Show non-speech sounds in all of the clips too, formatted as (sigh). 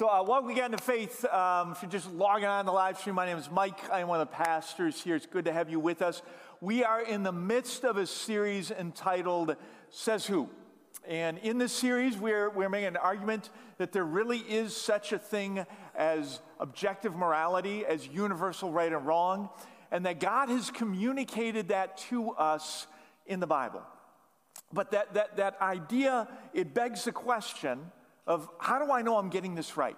So, uh, welcome again to Faith. Um, if you're just logging on the live stream, my name is Mike. I'm one of the pastors here. It's good to have you with us. We are in the midst of a series entitled Says Who? And in this series, we're, we're making an argument that there really is such a thing as objective morality, as universal right and wrong, and that God has communicated that to us in the Bible. But that, that, that idea, it begs the question of how do I know I'm getting this right?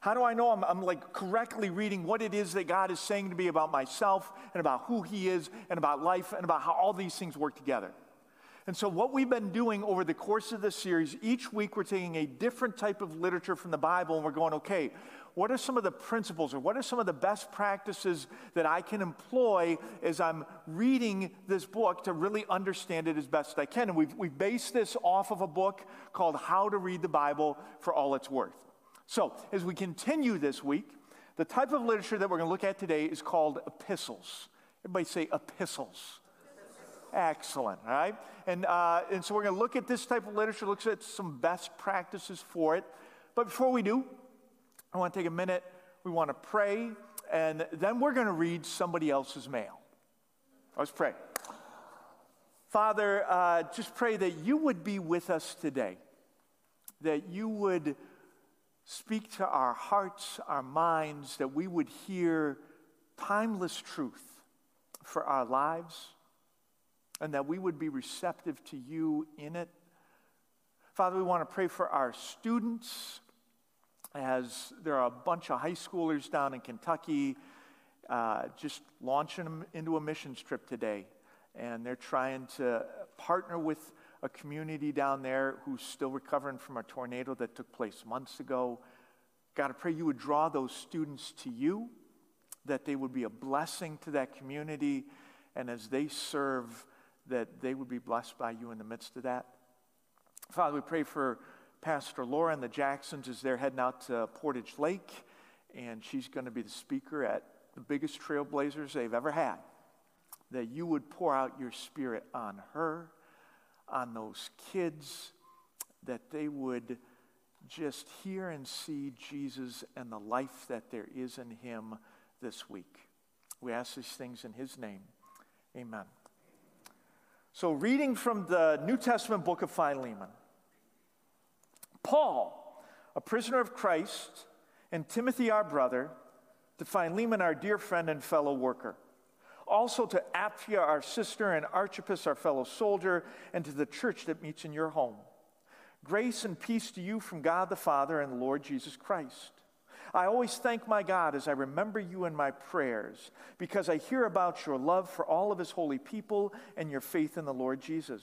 How do I know I'm, I'm, like correctly reading what it is that God is saying to me about myself and about who He is and about life and about how all these things work together? And so, what we've been doing over the course of this series, each week we're taking a different type of literature from the Bible and we're going, okay, what are some of the principles or what are some of the best practices that I can employ as I'm reading this book to really understand it as best I can? And we've, we've based this off of a book called How to Read the Bible for All It's Worth. So, as we continue this week, the type of literature that we're going to look at today is called epistles. Everybody say epistles. Excellent, all right? And, uh, and so we're going to look at this type of literature, look at some best practices for it. But before we do, I want to take a minute. We want to pray, and then we're going to read somebody else's mail. Let's pray. Father, uh, just pray that you would be with us today, that you would speak to our hearts, our minds, that we would hear timeless truth for our lives, and that we would be receptive to you in it. Father, we want to pray for our students as there are a bunch of high schoolers down in Kentucky uh, just launching them into a missions trip today. And they're trying to partner with a community down there who's still recovering from a tornado that took place months ago. God, I pray you would draw those students to you, that they would be a blessing to that community, and as they serve, that they would be blessed by you in the midst of that. Father, we pray for Pastor Laura and the Jacksons as they're heading out to Portage Lake, and she's going to be the speaker at the biggest trailblazers they've ever had. That you would pour out your spirit on her, on those kids, that they would just hear and see Jesus and the life that there is in him this week. We ask these things in his name. Amen. So, reading from the New Testament book of Philemon. Paul, a prisoner of Christ, and Timothy, our brother, to Philemon, our dear friend and fellow worker. Also to Apphia, our sister, and Archippus, our fellow soldier, and to the church that meets in your home. Grace and peace to you from God the Father and Lord Jesus Christ. I always thank my God as I remember you in my prayers, because I hear about your love for all of his holy people and your faith in the Lord Jesus.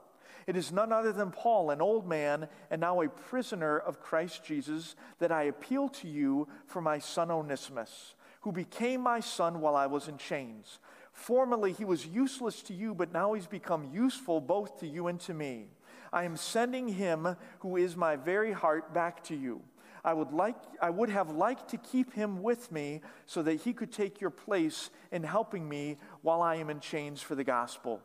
It is none other than Paul, an old man and now a prisoner of Christ Jesus, that I appeal to you for my son Onesimus, who became my son while I was in chains. Formerly he was useless to you, but now he's become useful both to you and to me. I am sending him, who is my very heart, back to you. I would, like, I would have liked to keep him with me so that he could take your place in helping me while I am in chains for the gospel.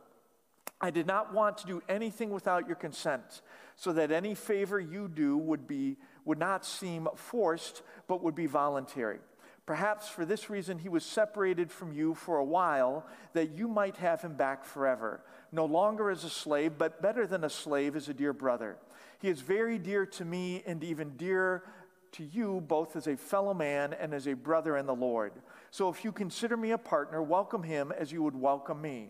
I did not want to do anything without your consent, so that any favor you do would, be, would not seem forced, but would be voluntary. Perhaps for this reason he was separated from you for a while, that you might have him back forever, no longer as a slave, but better than a slave as a dear brother. He is very dear to me and even dearer to you both as a fellow man and as a brother in the Lord. So if you consider me a partner, welcome him as you would welcome me.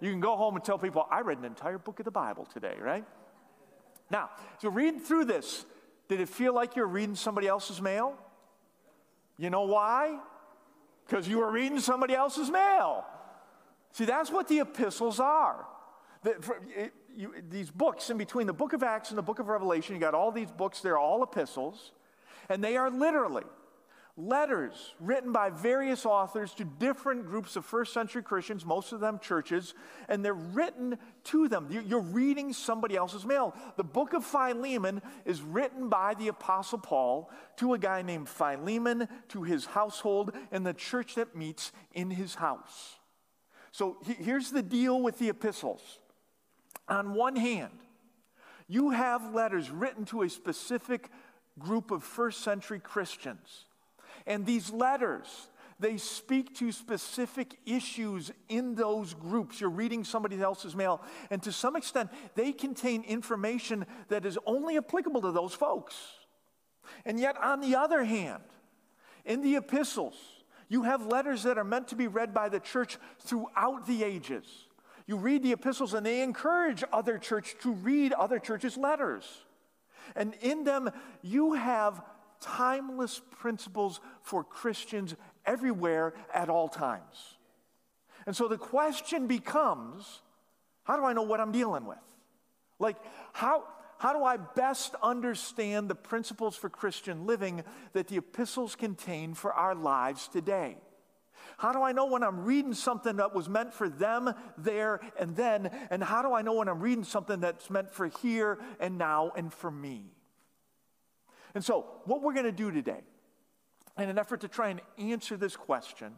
You can go home and tell people, I read an entire book of the Bible today, right? Now, so reading through this, did it feel like you're reading somebody else's mail? You know why? Because you were reading somebody else's mail. See, that's what the epistles are. The, for, it, you, these books, in between the book of Acts and the book of Revelation, you got all these books, they're all epistles, and they are literally letters written by various authors to different groups of first century Christians, most of them churches, and they're written to them. You're reading somebody else's mail. The book of Philemon is written by the Apostle Paul to a guy named Philemon, to his household, and the church that meets in his house. So here's the deal with the epistles. On one hand, you have letters written to a specific group of first century Christians and these letters, they speak to specific issues in those groups. You're reading somebody else's mail, and to some extent, they contain information that is only applicable to those folks. And yet, on the other hand, in the epistles, you have letters that are meant to be read by the church throughout the ages. You read the epistles, and they encourage other church to read other churches' letters. And in them, you have timeless principles for Christians everywhere at all times. And so the question becomes how do I know what I'm dealing with? Like, how, how do I best understand the principles for Christian living that the epistles contain for our lives today? How do I know when I'm reading something that was meant for them, there, and then? And how do I know when I'm reading something that's meant for here and now and for me? And so, what we're going to do today, in an effort to try and answer this question,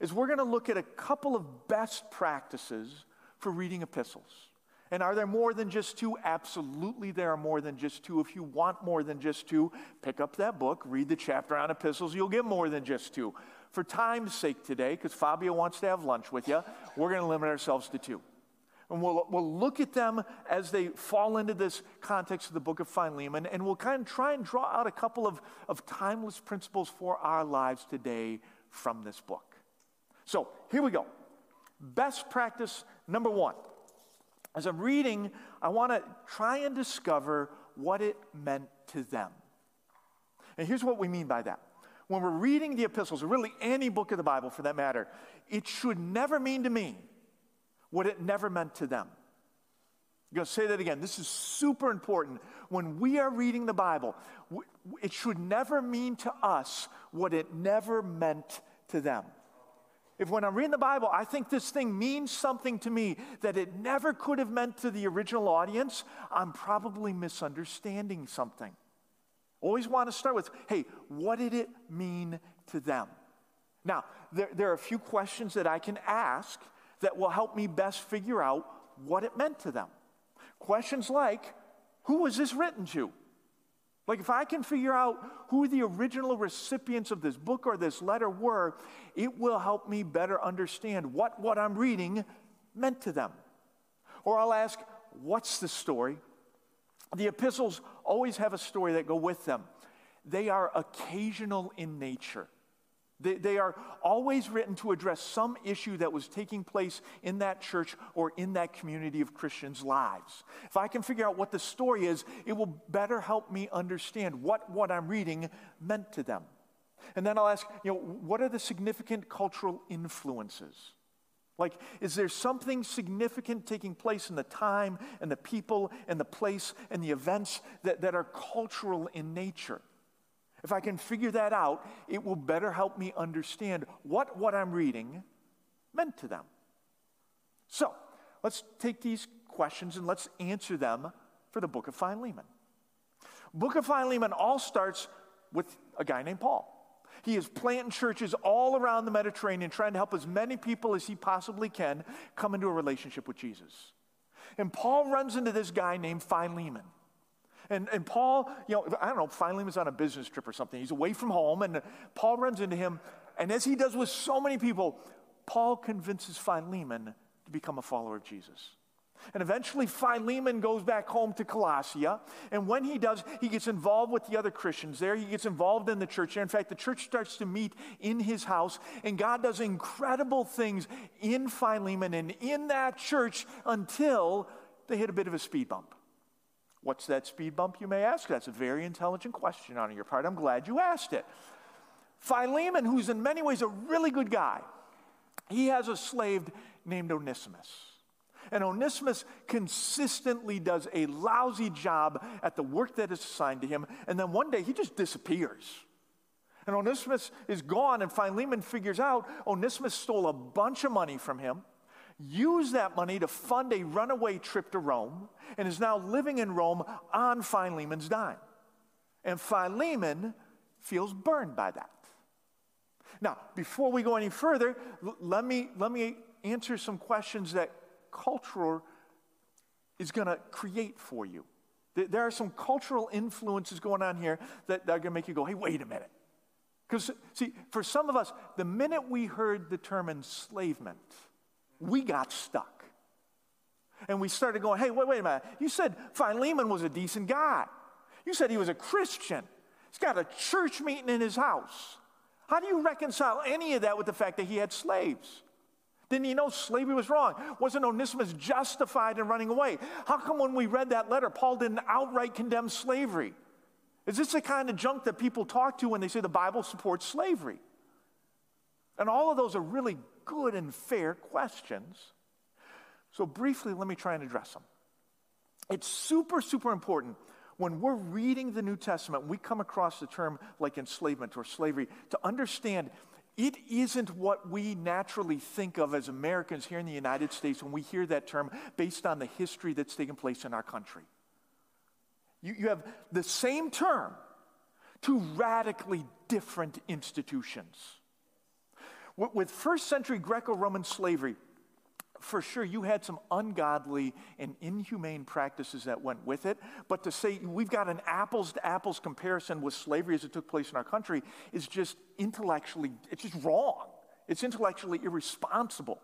is we're going to look at a couple of best practices for reading epistles. And are there more than just two? Absolutely, there are more than just two. If you want more than just two, pick up that book, read the chapter on epistles, you'll get more than just two. For time's sake today, because Fabio wants to have lunch with you, we're going to limit ourselves to two. And we'll, we'll look at them as they fall into this context of the book of Philemon, and we'll kind of try and draw out a couple of, of timeless principles for our lives today from this book. So here we go. Best practice number one. As I'm reading, I want to try and discover what it meant to them. And here's what we mean by that. When we're reading the epistles, or really any book of the Bible for that matter, it should never mean to me what it never meant to them. I'm going to say that again. This is super important. When we are reading the Bible, it should never mean to us what it never meant to them. If when I'm reading the Bible, I think this thing means something to me that it never could have meant to the original audience, I'm probably misunderstanding something. Always want to start with hey, what did it mean to them? Now, there, there are a few questions that I can ask that will help me best figure out what it meant to them. Questions like, who was this written to? Like, if I can figure out who the original recipients of this book or this letter were, it will help me better understand what what I'm reading meant to them. Or I'll ask, what's the story? The epistles always have a story that go with them. They are occasional in nature. They, they are always written to address some issue that was taking place in that church or in that community of Christians' lives. If I can figure out what the story is, it will better help me understand what what I'm reading meant to them. And then I'll ask, you know, what are the significant cultural influences? Like, is there something significant taking place in the time and the people and the place and the events that, that are cultural in nature? If I can figure that out, it will better help me understand what what I'm reading meant to them. So, let's take these questions and let's answer them for the book of Philemon. Book of Philemon all starts with a guy named Paul. He is planting churches all around the Mediterranean, trying to help as many people as he possibly can come into a relationship with Jesus. And Paul runs into this guy named Philemon. And, and Paul, you know, I don't know, finally was on a business trip or something. He's away from home, and Paul runs into him. And as he does with so many people, Paul convinces Philemon to become a follower of Jesus. And eventually, Philemon goes back home to Colossia. And when he does, he gets involved with the other Christians there. He gets involved in the church there. In fact, the church starts to meet in his house. And God does incredible things in Philemon and in that church until they hit a bit of a speed bump. What's that speed bump, you may ask? That's a very intelligent question on your part. I'm glad you asked it. Philemon, who's in many ways a really good guy, he has a slave named Onesimus. And Onesimus consistently does a lousy job at the work that is assigned to him. And then one day he just disappears. And Onesimus is gone, and Philemon figures out Onesimus stole a bunch of money from him, used that money to fund a runaway trip to Rome, and is now living in Rome on Philemon's dime. And Philemon feels burned by that. Now, before we go any further, l- let, me, let me answer some questions that culture is going to create for you. There are some cultural influences going on here that, that are going to make you go, hey, wait a minute. Because, see, for some of us, the minute we heard the term enslavement, we got stuck. And we started going, hey, wait, wait a minute. You said Philemon was a decent guy. You said he was a Christian. He's got a church meeting in his house. How do you reconcile any of that with the fact that he had slaves? Didn't he know slavery was wrong? Wasn't Onesimus justified in running away? How come when we read that letter, Paul didn't outright condemn slavery? Is this the kind of junk that people talk to when they say the Bible supports slavery? And all of those are really good and fair questions. So, briefly, let me try and address them. It's super, super important when we're reading the New Testament, we come across the term like enslavement or slavery to understand it isn't what we naturally think of as Americans here in the United States when we hear that term based on the history that's taken place in our country. You, you have the same term, to radically different institutions. With first century Greco Roman slavery, for sure you had some ungodly and inhumane practices that went with it. But to say we've got an apples to apples comparison with slavery as it took place in our country is just intellectually, it's just wrong. It's intellectually irresponsible.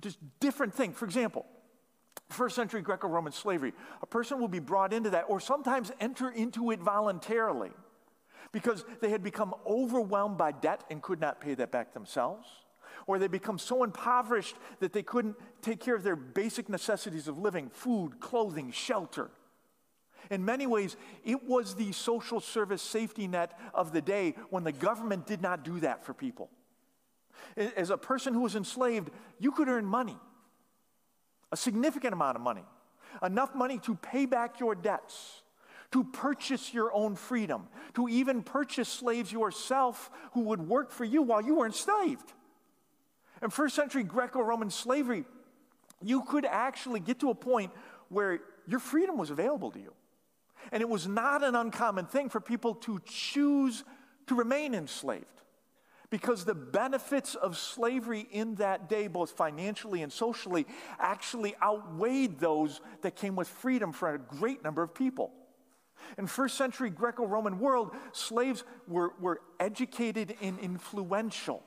Just different thing. For example, first century Greco Roman slavery, a person will be brought into that or sometimes enter into it voluntarily because they had become overwhelmed by debt and could not pay that back themselves or they become so impoverished that they couldn't take care of their basic necessities of living food, clothing, shelter. In many ways, it was the social service safety net of the day when the government did not do that for people. As a person who was enslaved, you could earn money, a significant amount of money, enough money to pay back your debts, to purchase your own freedom, to even purchase slaves yourself who would work for you while you were enslaved. In first century Greco Roman slavery, you could actually get to a point where your freedom was available to you. And it was not an uncommon thing for people to choose to remain enslaved because the benefits of slavery in that day, both financially and socially, actually outweighed those that came with freedom for a great number of people. In first century Greco Roman world, slaves were, were educated and influential.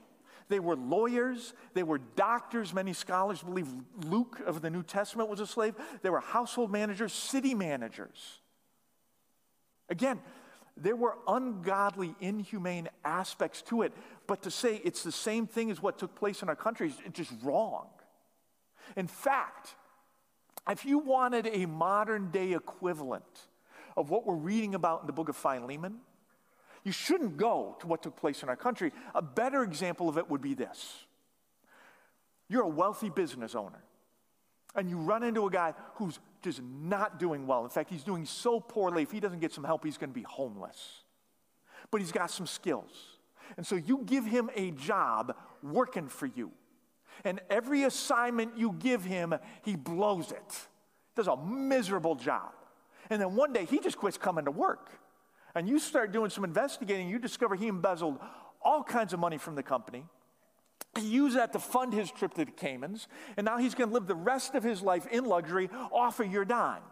They were lawyers, they were doctors. Many scholars believe Luke of the New Testament was a slave. They were household managers, city managers. Again, there were ungodly, inhumane aspects to it, but to say it's the same thing as what took place in our country is just wrong. In fact, if you wanted a modern day equivalent of what we're reading about in the book of Philemon, you shouldn't go to what took place in our country. A better example of it would be this you're a wealthy business owner, and you run into a guy who's just not doing well. In fact, he's doing so poorly, if he doesn't get some help, he's going to be homeless. But he's got some skills. And so you give him a job working for you. And every assignment you give him, he blows it. Does a miserable job. And then one day he just quits coming to work and you start doing some investigating, you discover he embezzled all kinds of money from the company. He used that to fund his trip to the Caymans, and now he's going to live the rest of his life in luxury off of your dime.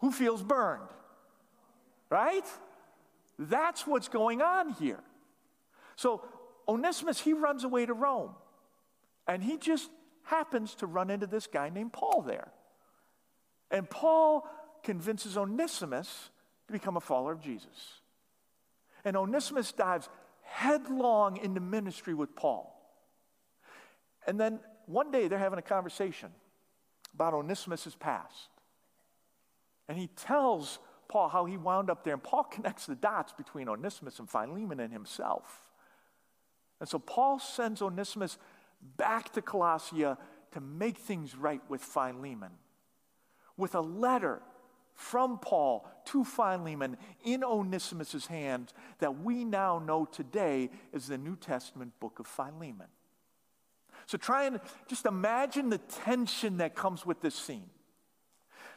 Who feels burned? Right? That's what's going on here. So Onesimus, he runs away to Rome, and he just happens to run into this guy named Paul there. And Paul convinces Onesimus to become a follower of Jesus. And Onesimus dives headlong into ministry with Paul. And then one day they're having a conversation about Onesimus' past. And he tells Paul how he wound up there, and Paul (laughs) connects the dots between Onesimus and Philemon and himself. And so Paul sends Onesimus back to Colossia to make things right with Philemon with a letter from Paul to Philemon in Onesimus' hands that we now know today is the New Testament book of Philemon. So try and just imagine the tension that comes with this scene.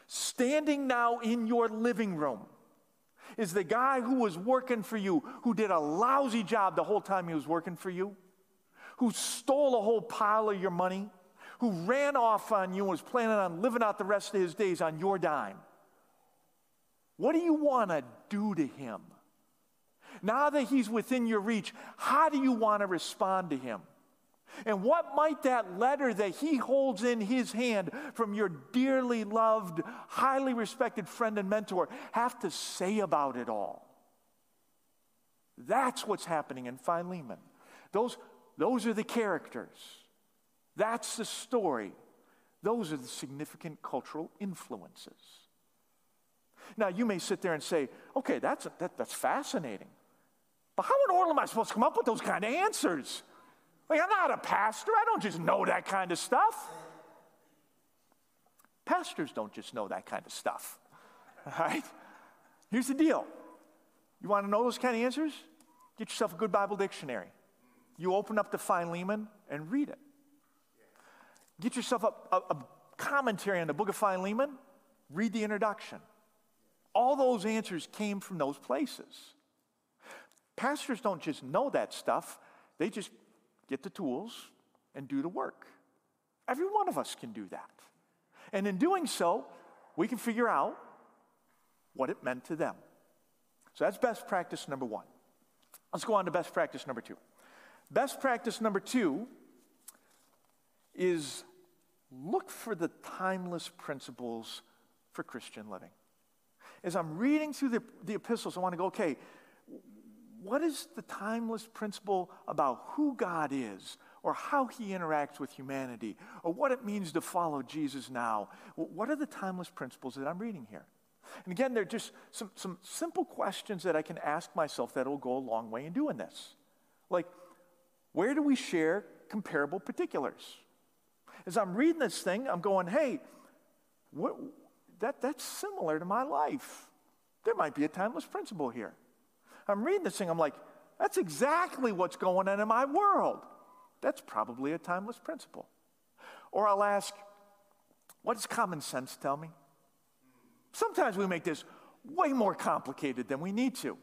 Standing now in your living room is the guy who was working for you, who did a lousy job the whole time he was working for you, who stole a whole pile of your money, who ran off on you and was planning on living out the rest of his days on your dime. What do you want to do to him? Now that he's within your reach, how do you want to respond to him? And what might that letter that he holds in his hand from your dearly loved, highly respected friend and mentor have to say about it all? That's what's happening in Philemon. Those, those are the characters. That's the story. Those are the significant cultural influences. Now, you may sit there and say, okay, that's, that, that's fascinating. But how in the world am I supposed to come up with those kind of answers? Like, I'm not a pastor. I don't just know that kind of stuff. Pastors don't just know that kind of stuff. All (laughs) right? Here's the deal you want to know those kind of answers? Get yourself a good Bible dictionary. You open up the Philemon and read it. Get yourself a, a, a commentary on the book of Philemon, read the introduction. All those answers came from those places. Pastors don't just know that stuff, they just get the tools, and do the work. Every one of us can do that. And in doing so, we can figure out what it meant to them. So that's best practice number one. Let's go on to best practice number two. Best practice number two is look for the timeless principles for Christian living. As I'm reading through the, the epistles, I want to go, okay, what is the timeless principle about who God is or how he interacts with humanity or what it means to follow Jesus now? What are the timeless principles that I'm reading here? And again, they're just some, some simple questions that I can ask myself that will go a long way in doing this. Like, where do we share comparable particulars? As I'm reading this thing, I'm going, hey, what, that, that's similar to my life. There might be a timeless principle here. I'm reading this thing, I'm like, that's exactly what's going on in my world. That's probably a timeless principle. Or I'll ask, what does common sense tell me? Sometimes we make this way more complicated than we need to.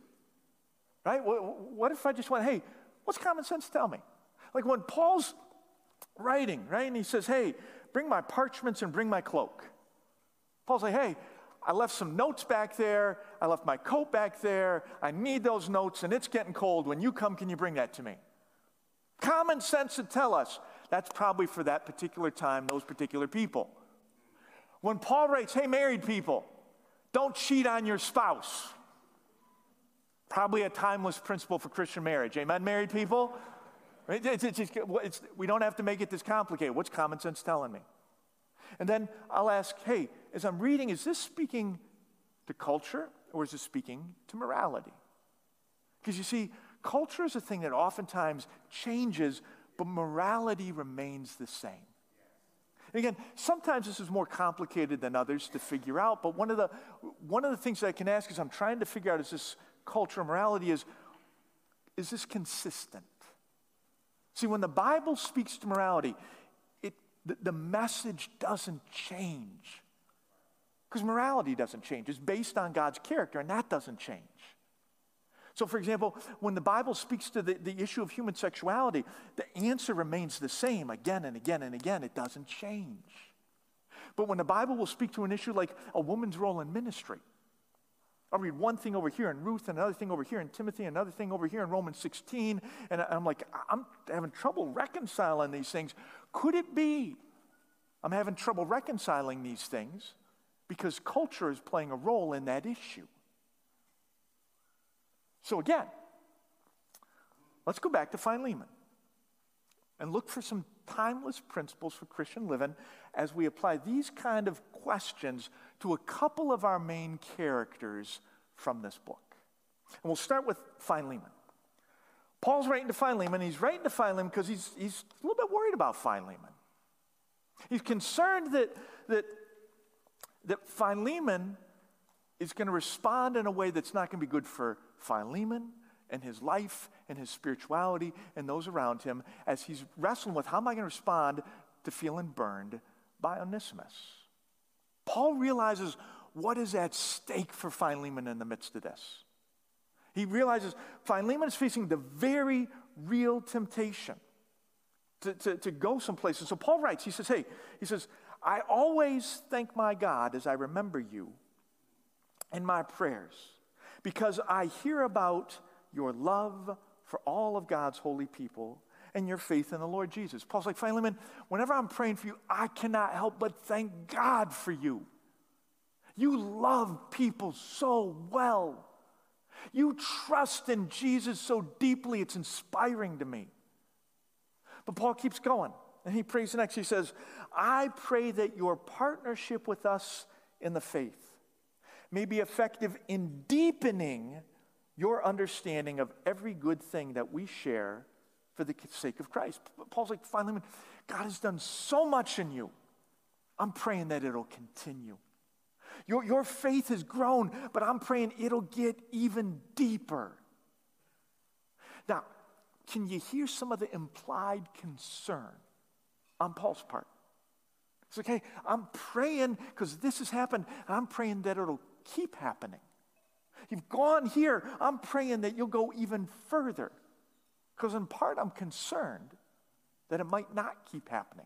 Right? What if I just went, hey, what's common sense tell me? Like when Paul's writing, right, and he says, hey, bring my parchments and bring my cloak. Paul's like, hey, I left some notes back there. I left my coat back there. I need those notes, and it's getting cold. When you come, can you bring that to me? Common sense would tell us that's probably for that particular time, those particular people. When Paul writes, hey, married people, don't cheat on your spouse. Probably a timeless principle for Christian marriage. Amen, married people? It's, it's, it's, we don't have to make it this complicated. What's common sense telling me? And then I'll ask, hey, as I'm reading, is this speaking to culture or is it speaking to morality? Because you see, culture is a thing that oftentimes changes, but morality remains the same. And again, sometimes this is more complicated than others to figure out, but one of the, one of the things that I can ask is I'm trying to figure out is this culture morality is, is this consistent? See, when the Bible speaks to morality, the, the message doesn't change. Because morality doesn't change. It's based on God's character, and that doesn't change. So, for example, when the Bible speaks to the, the issue of human sexuality, the answer remains the same again and again and again. It doesn't change. But when the Bible will speak to an issue like a woman's role in ministry, I'll read one thing over here in Ruth, and another thing over here in Timothy, another thing over here in Romans 16, and I'm like, I'm having trouble reconciling these things. Could it be I'm having trouble reconciling these things because culture is playing a role in that issue. So, again, let's go back to Philemon and look for some timeless principles for Christian living as we apply these kind of questions to a couple of our main characters from this book. And we'll start with Philemon. Paul's writing to Philemon. He's writing to Philemon because he's, he's a little bit worried about Philemon. He's concerned that, that, that Philemon is going to respond in a way that's not going to be good for Philemon and his life and his spirituality and those around him as he's wrestling with how am I going to respond to feeling burned by Onesimus. Paul realizes what is at stake for Philemon in the midst of this. He realizes Philemon is facing the very real temptation to, to, to go someplace. And so Paul writes, he says, Hey, he says, I always thank my God as I remember you in my prayers because I hear about your love for all of God's holy people and your faith in the Lord Jesus. Paul's like, Philemon, whenever I'm praying for you, I cannot help but thank God for you. You love people so well. You trust in Jesus so deeply, it's inspiring to me. But Paul keeps going, and he prays next. He says, I pray that your partnership with us in the faith may be effective in deepening your understanding of every good thing that we share for the sake of Christ. Paul's like, finally, God has done so much in you. I'm praying that it'll continue. Your, your faith has grown, but I'm praying it'll get even deeper. Now, can you hear some of the implied concern on Paul's part? It's hey, I'm praying because this has happened. I'm praying that it'll keep happening. You've gone here. I'm praying that you'll go even further. Because in part, I'm concerned that it might not keep happening,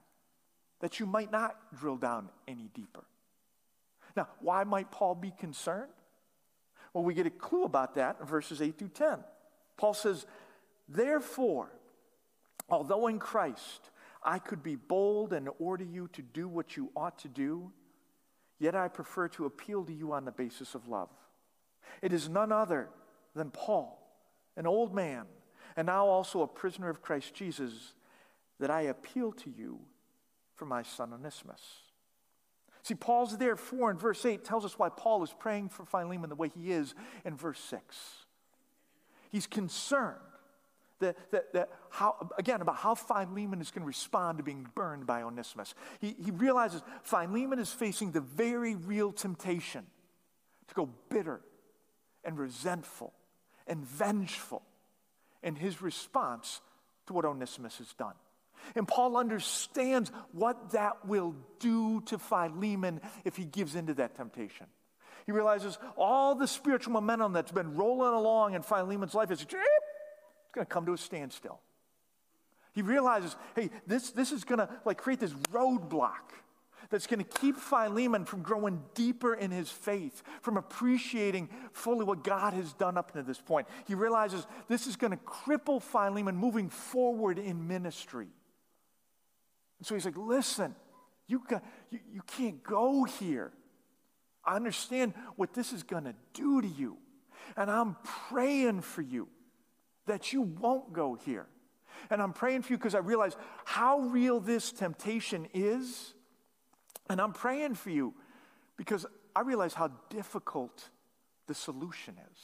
that you might not drill down any deeper. Now, why might Paul be concerned? Well, we get a clue about that in verses 8 through 10. Paul says, Therefore, although in Christ I could be bold and order you to do what you ought to do, yet I prefer to appeal to you on the basis of love. It is none other than Paul, an old man, and now also a prisoner of Christ Jesus, that I appeal to you for my son Onesimus. See, Paul's there for in verse 8 tells us why Paul is praying for Philemon the way he is in verse 6. He's concerned that, that, that how, again, about how Philemon is going to respond to being burned by Onesimus. He, he realizes Philemon is facing the very real temptation to go bitter and resentful and vengeful in his response to what Onesimus has done. And Paul understands what that will do to Philemon if he gives into that temptation. He realizes all the spiritual momentum that's been rolling along in Philemon's life is it's going to come to a standstill. He realizes, hey, this, this is going to like create this roadblock that's going to keep Philemon from growing deeper in his faith, from appreciating fully what God has done up to this point. He realizes this is going to cripple Philemon moving forward in ministry. And so he's like, listen, you, got, you, you can't go here. I understand what this is going to do to you. And I'm praying for you that you won't go here. And I'm praying for you because I realize how real this temptation is and I'm praying for you because I realize how difficult the solution is.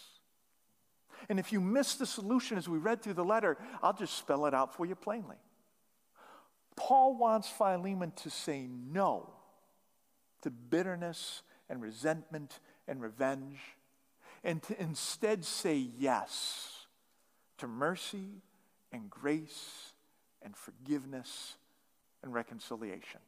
And if you miss the solution as we read through the letter, I'll just spell it out for you plainly. Paul wants Philemon to say no to bitterness and resentment and revenge, and to instead say yes to mercy and grace and forgiveness and reconciliation.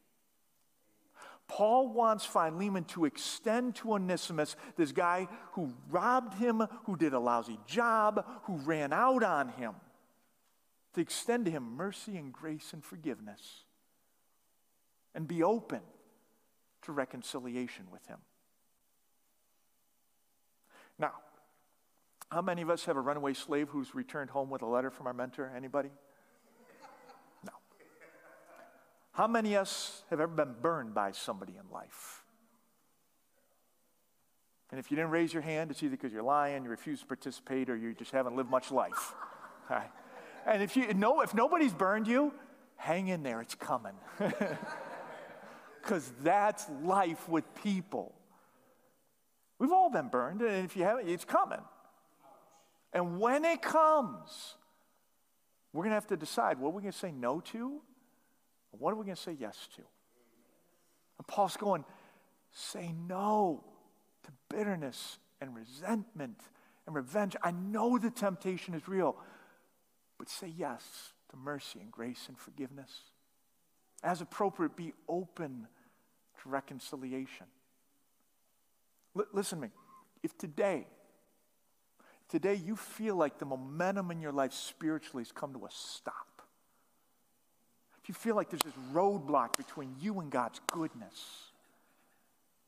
Paul wants Philemon to extend to Onesimus, this guy who robbed him, who did a lousy job, who ran out on him, to extend to him mercy and grace and forgiveness and be open to reconciliation with him. Now, how many of us have a runaway slave who's returned home with a letter from our mentor? Anybody? No. How many of us have ever been burned by somebody in life? And if you didn't raise your hand, it's either because you're lying, you refuse to participate, or you just haven't lived much life. (laughs) And if you know if nobody's burned you, hang in there, it's coming. (laughs) Because that's life with people. We've all been burned, and if you haven't, it's coming. And when it comes, we're going to have to decide what we're going to say no to, and what are we going to say yes to. And Paul's going, say no to bitterness and resentment and revenge. I know the temptation is real, but say yes to mercy and grace and forgiveness. As appropriate, be open to reconciliation. L- listen to me. If today, today you feel like the momentum in your life spiritually has come to a stop, if you feel like there's this roadblock between you and God's goodness,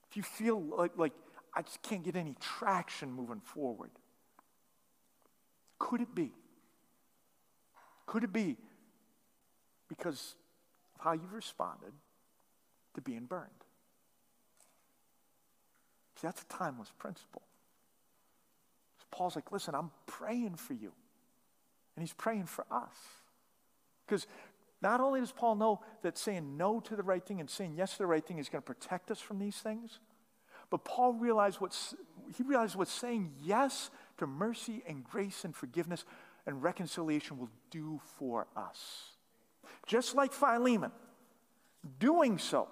if you feel like, like I just can't get any traction moving forward, could it be? Could it be because of how you've responded to being burned? See, that's a timeless principle. Paul's like, listen, I'm praying for you. And he's praying for us. Because not only does Paul know that saying no to the right thing and saying yes to the right thing is going to protect us from these things, but Paul realized what's, he realized what saying yes to mercy and grace and forgiveness and reconciliation will do for us. Just like Philemon, doing so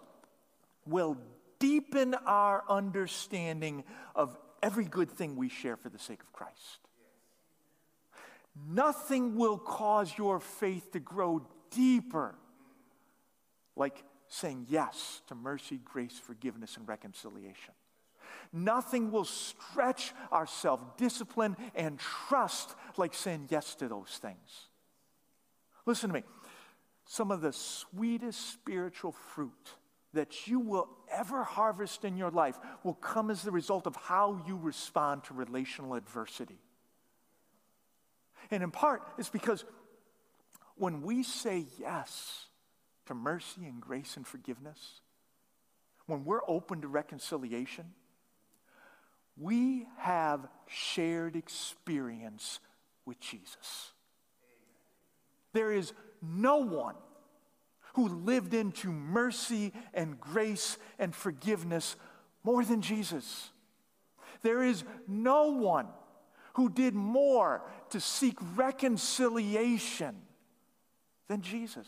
will deepen our understanding of every good thing we share for the sake of Christ. Nothing will cause your faith to grow deeper like saying yes to mercy, grace, forgiveness, and reconciliation. Nothing will stretch our self discipline and trust like saying yes to those things. Listen to me. Some of the sweetest spiritual fruit that you will ever harvest in your life will come as the result of how you respond to relational adversity. And in part, it's because when we say yes to mercy and grace and forgiveness, when we're open to reconciliation, we have shared experience with Jesus. There is no one who lived into mercy and grace and forgiveness more than Jesus. There is no one who did more to seek reconciliation than Jesus.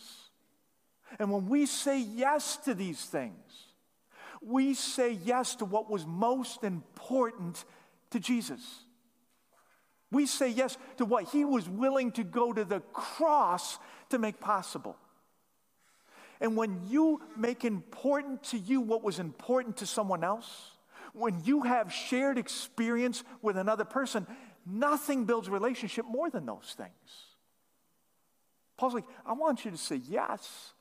And when we say yes to these things, we say yes to what was most important to Jesus. We say yes to what he was willing to go to the cross to make possible. And when you make important to you what was important to someone else, when you have shared experience with another person, nothing builds relationship more than those things. Paul's like, I want you to say yes,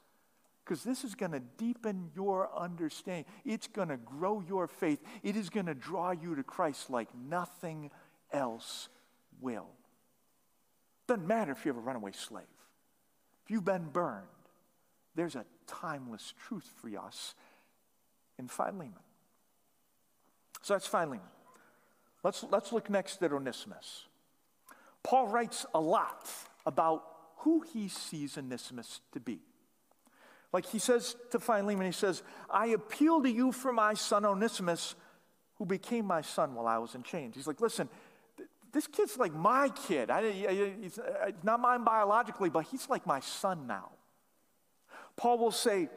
because this is going to deepen your understanding. It's going to grow your faith. It is going to draw you to Christ like nothing else will. Doesn't matter if you have a runaway slave, if you've been burned, there's a timeless truth for us in Philemon. So that's Philemon. Let's, let's look next at Onesimus. Paul writes a lot about who he sees Onesimus to be. Like he says to Philemon, he says, I appeal to you for my son Onesimus, who became my son while I was in chains. He's like, listen, this kid's like my kid. I, he's uh, not mine biologically, but he's like my son now. Paul will say,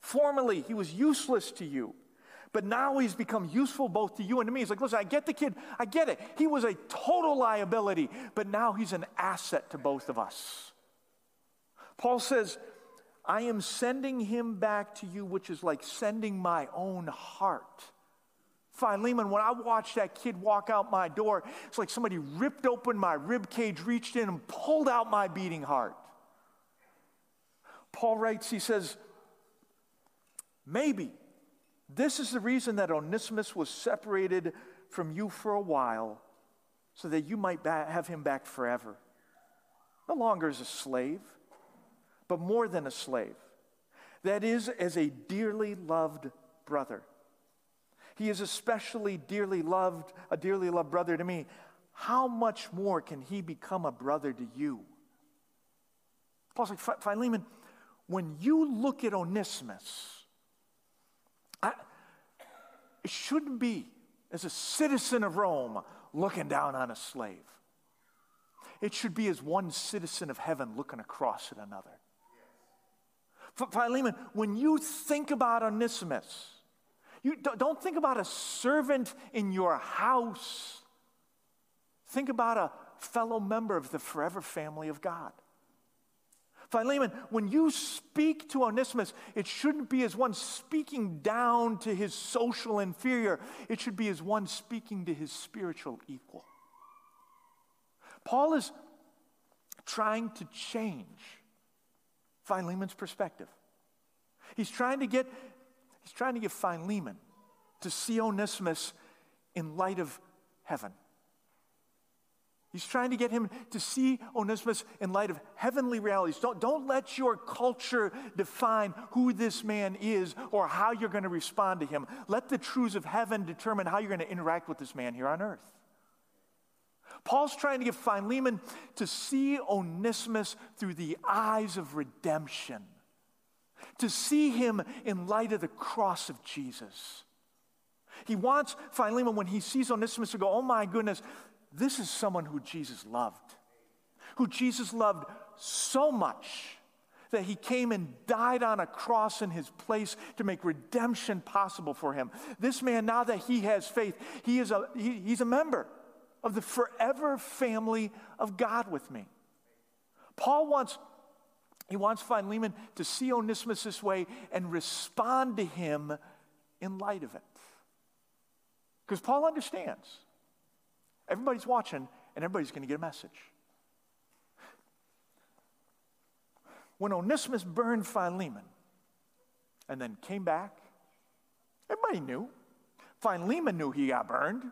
formerly he was useless to you, but now he's become useful both to you and to me. He's like, listen, I get the kid, I get it. He was a total liability, but now he's an asset to both of us. Paul says, I am sending him back to you, which is like sending my own heart. Philemon, when I watched that kid walk out my door, it's like somebody ripped open my rib cage, reached in, and pulled out my beating heart. Paul writes, he says, maybe this is the reason that Onesimus was separated from you for a while, so that you might ba- have him back forever. No longer as a slave, but more than a slave. That is, as a dearly loved brother. He is especially dearly loved, a dearly loved brother to me. How much more can he become a brother to you? Paul's like, Philemon, when you look at Onesimus, I, it shouldn't be as a citizen of Rome looking down on a slave. It should be as one citizen of heaven looking across at another. Philemon, when you think about Onesimus, you don't think about a servant in your house. Think about a fellow member of the forever family of God. Philemon, when you speak to Onesimus, it shouldn't be as one speaking down to his social inferior, it should be as one speaking to his spiritual equal. Paul is trying to change Philemon's perspective. He's trying to get, he's trying to get Philemon to see Onesimus in light of heaven. He's trying to get him to see Onesimus in light of heavenly realities. Don't, don't let your culture define who this man is or how you're going to respond to him. Let the truths of heaven determine how you're going to interact with this man here on earth. Paul's trying to get Philemon to see Onesimus through the eyes of redemption, to see him in light of the cross of Jesus. He wants Philemon, when he sees Onesimus, to go, Oh my goodness, this is someone who Jesus loved, who Jesus loved so much that he came and died on a cross in his place to make redemption possible for him. This man, now that he has faith, he is a, he, he's a member of the forever family of God with me. Paul wants, he wants Philemon to see Onesimus this way and respond to him in light of it. Because Paul understands. Everybody's watching, and everybody's going to get a message. When Onesimus burned Philemon and then came back, everybody knew. Philemon knew he got burned.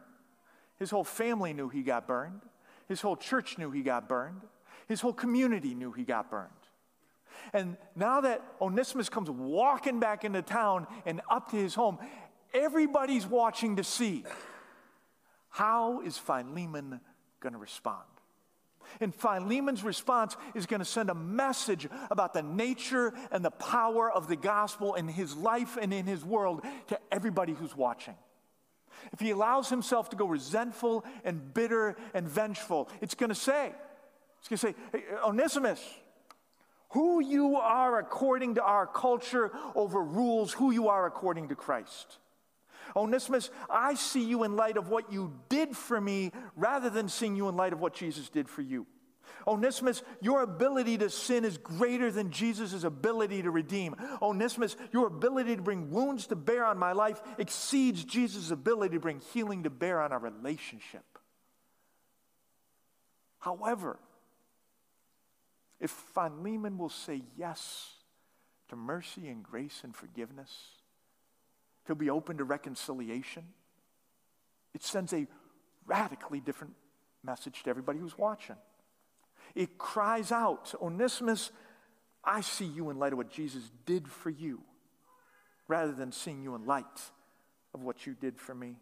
His whole family knew he got burned. His whole church knew he got burned. His whole community knew he got burned. And now that Onesimus comes walking back into town and up to his home, everybody's watching to see how is Philemon going to respond? And Philemon's response is going to send a message about the nature and the power of the gospel in his life and in his world to everybody who's watching. If he allows himself to go resentful and bitter and vengeful, it's going to say, it's going to say, hey, Onesimus, who you are according to our culture overrules who you are according to Christ. Oh, Onesimus, I see you in light of what you did for me rather than seeing you in light of what Jesus did for you. Oh, Onesimus, your ability to sin is greater than Jesus' ability to redeem. Oh, Onesimus, your ability to bring wounds to bear on my life exceeds Jesus' ability to bring healing to bear on our relationship. However, if Philemon will say yes to mercy and grace and forgiveness, he'll be open to reconciliation, it sends a radically different message to everybody who's watching. It cries out, Onesimus, I see you in light of what Jesus did for you, rather than seeing you in light of what you did for me.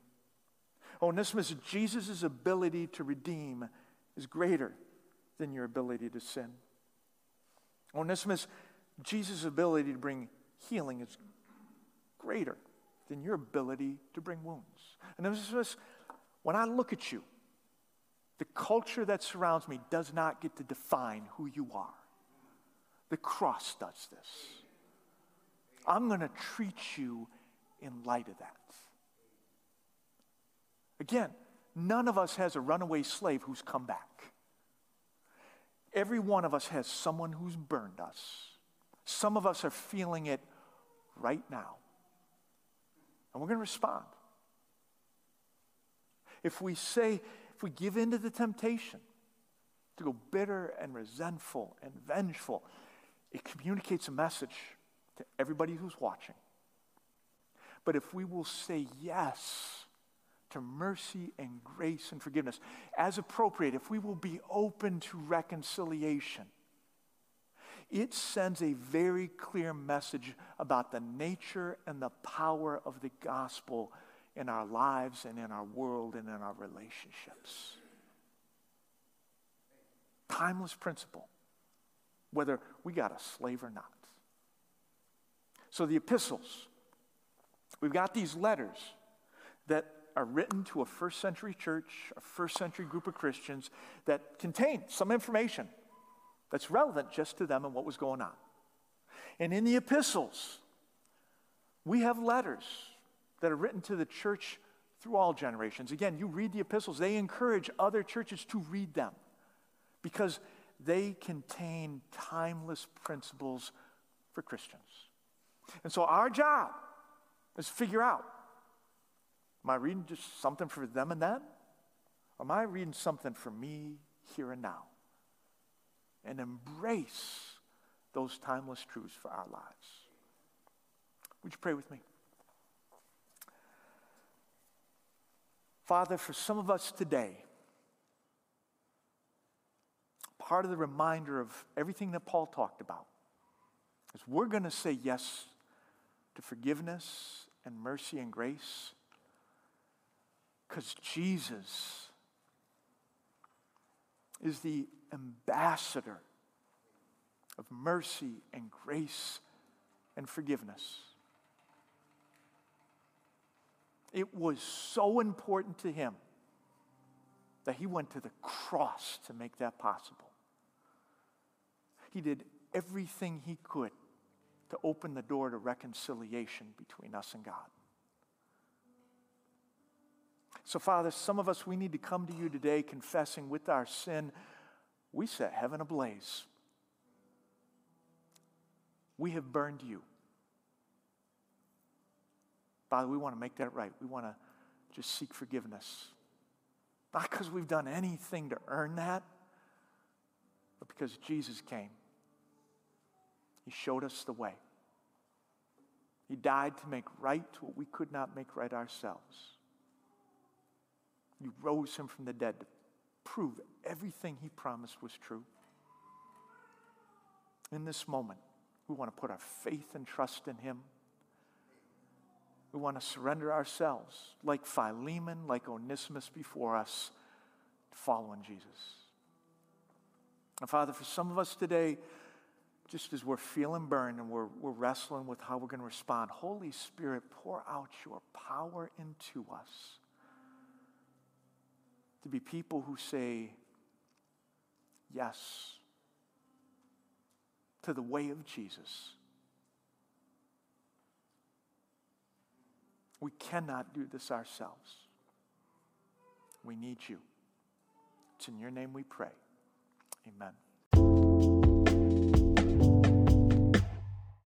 Onesimus, Jesus' ability to redeem is greater than your ability to sin. Onesimus, Jesus' ability to bring healing is greater than your ability to bring wounds. And Onesimus, when I look at you, the culture that surrounds me does not get to define who you are. The cross does this. I'm going to treat you in light of that. Again, none of us has a runaway slave who's come back. Every one of us has someone who's burned us. Some of us are feeling it right now. And we're going to respond. If we say, if we give in to the temptation to go bitter and resentful and vengeful, it communicates a message to everybody who's watching. But if we will say yes to mercy and grace and forgiveness as appropriate, if we will be open to reconciliation, it sends a very clear message about the nature and the power of the gospel in our lives and in our world and in our relationships. Timeless principle, whether we got a slave or not. So the epistles, we've got these letters that are written to a first century church, a first century group of Christians that contain some information that's relevant just to them and what was going on. And in the epistles, we have letters that are written to the church through all generations. Again, you read the epistles, they encourage other churches to read them because they contain timeless principles for Christians. And so our job is figure out am I reading just something for them and them? Or am I reading something for me here and now? And embrace those timeless truths for our lives. Would you pray with me? Father, for some of us today, part of the reminder of everything that Paul talked about is we're going to say yes to forgiveness and mercy and grace because Jesus is the ambassador of mercy and grace and forgiveness. It was so important to him that he went to the cross to make that possible. He did everything he could to open the door to reconciliation between us and God. So, Father, some of us, we need to come to you today confessing with our sin, we set heaven ablaze. We have burned you. Father, we want to make that right. We want to just seek forgiveness. Not because we've done anything to earn that, but because Jesus came. He showed us the way. He died to make right what we could not make right ourselves. You rose him from the dead to prove everything he promised was true. In this moment, we want to put our faith and trust in him. We want to surrender ourselves, like Philemon, like Onesimus before us, to follow Jesus. And Father, for some of us today, just as we're feeling burned and we're, we're wrestling with how we're going to respond, Holy Spirit, pour out your power into us to be people who say yes to the way of Jesus. We cannot do this ourselves. We need you. It's in your name we pray. Amen.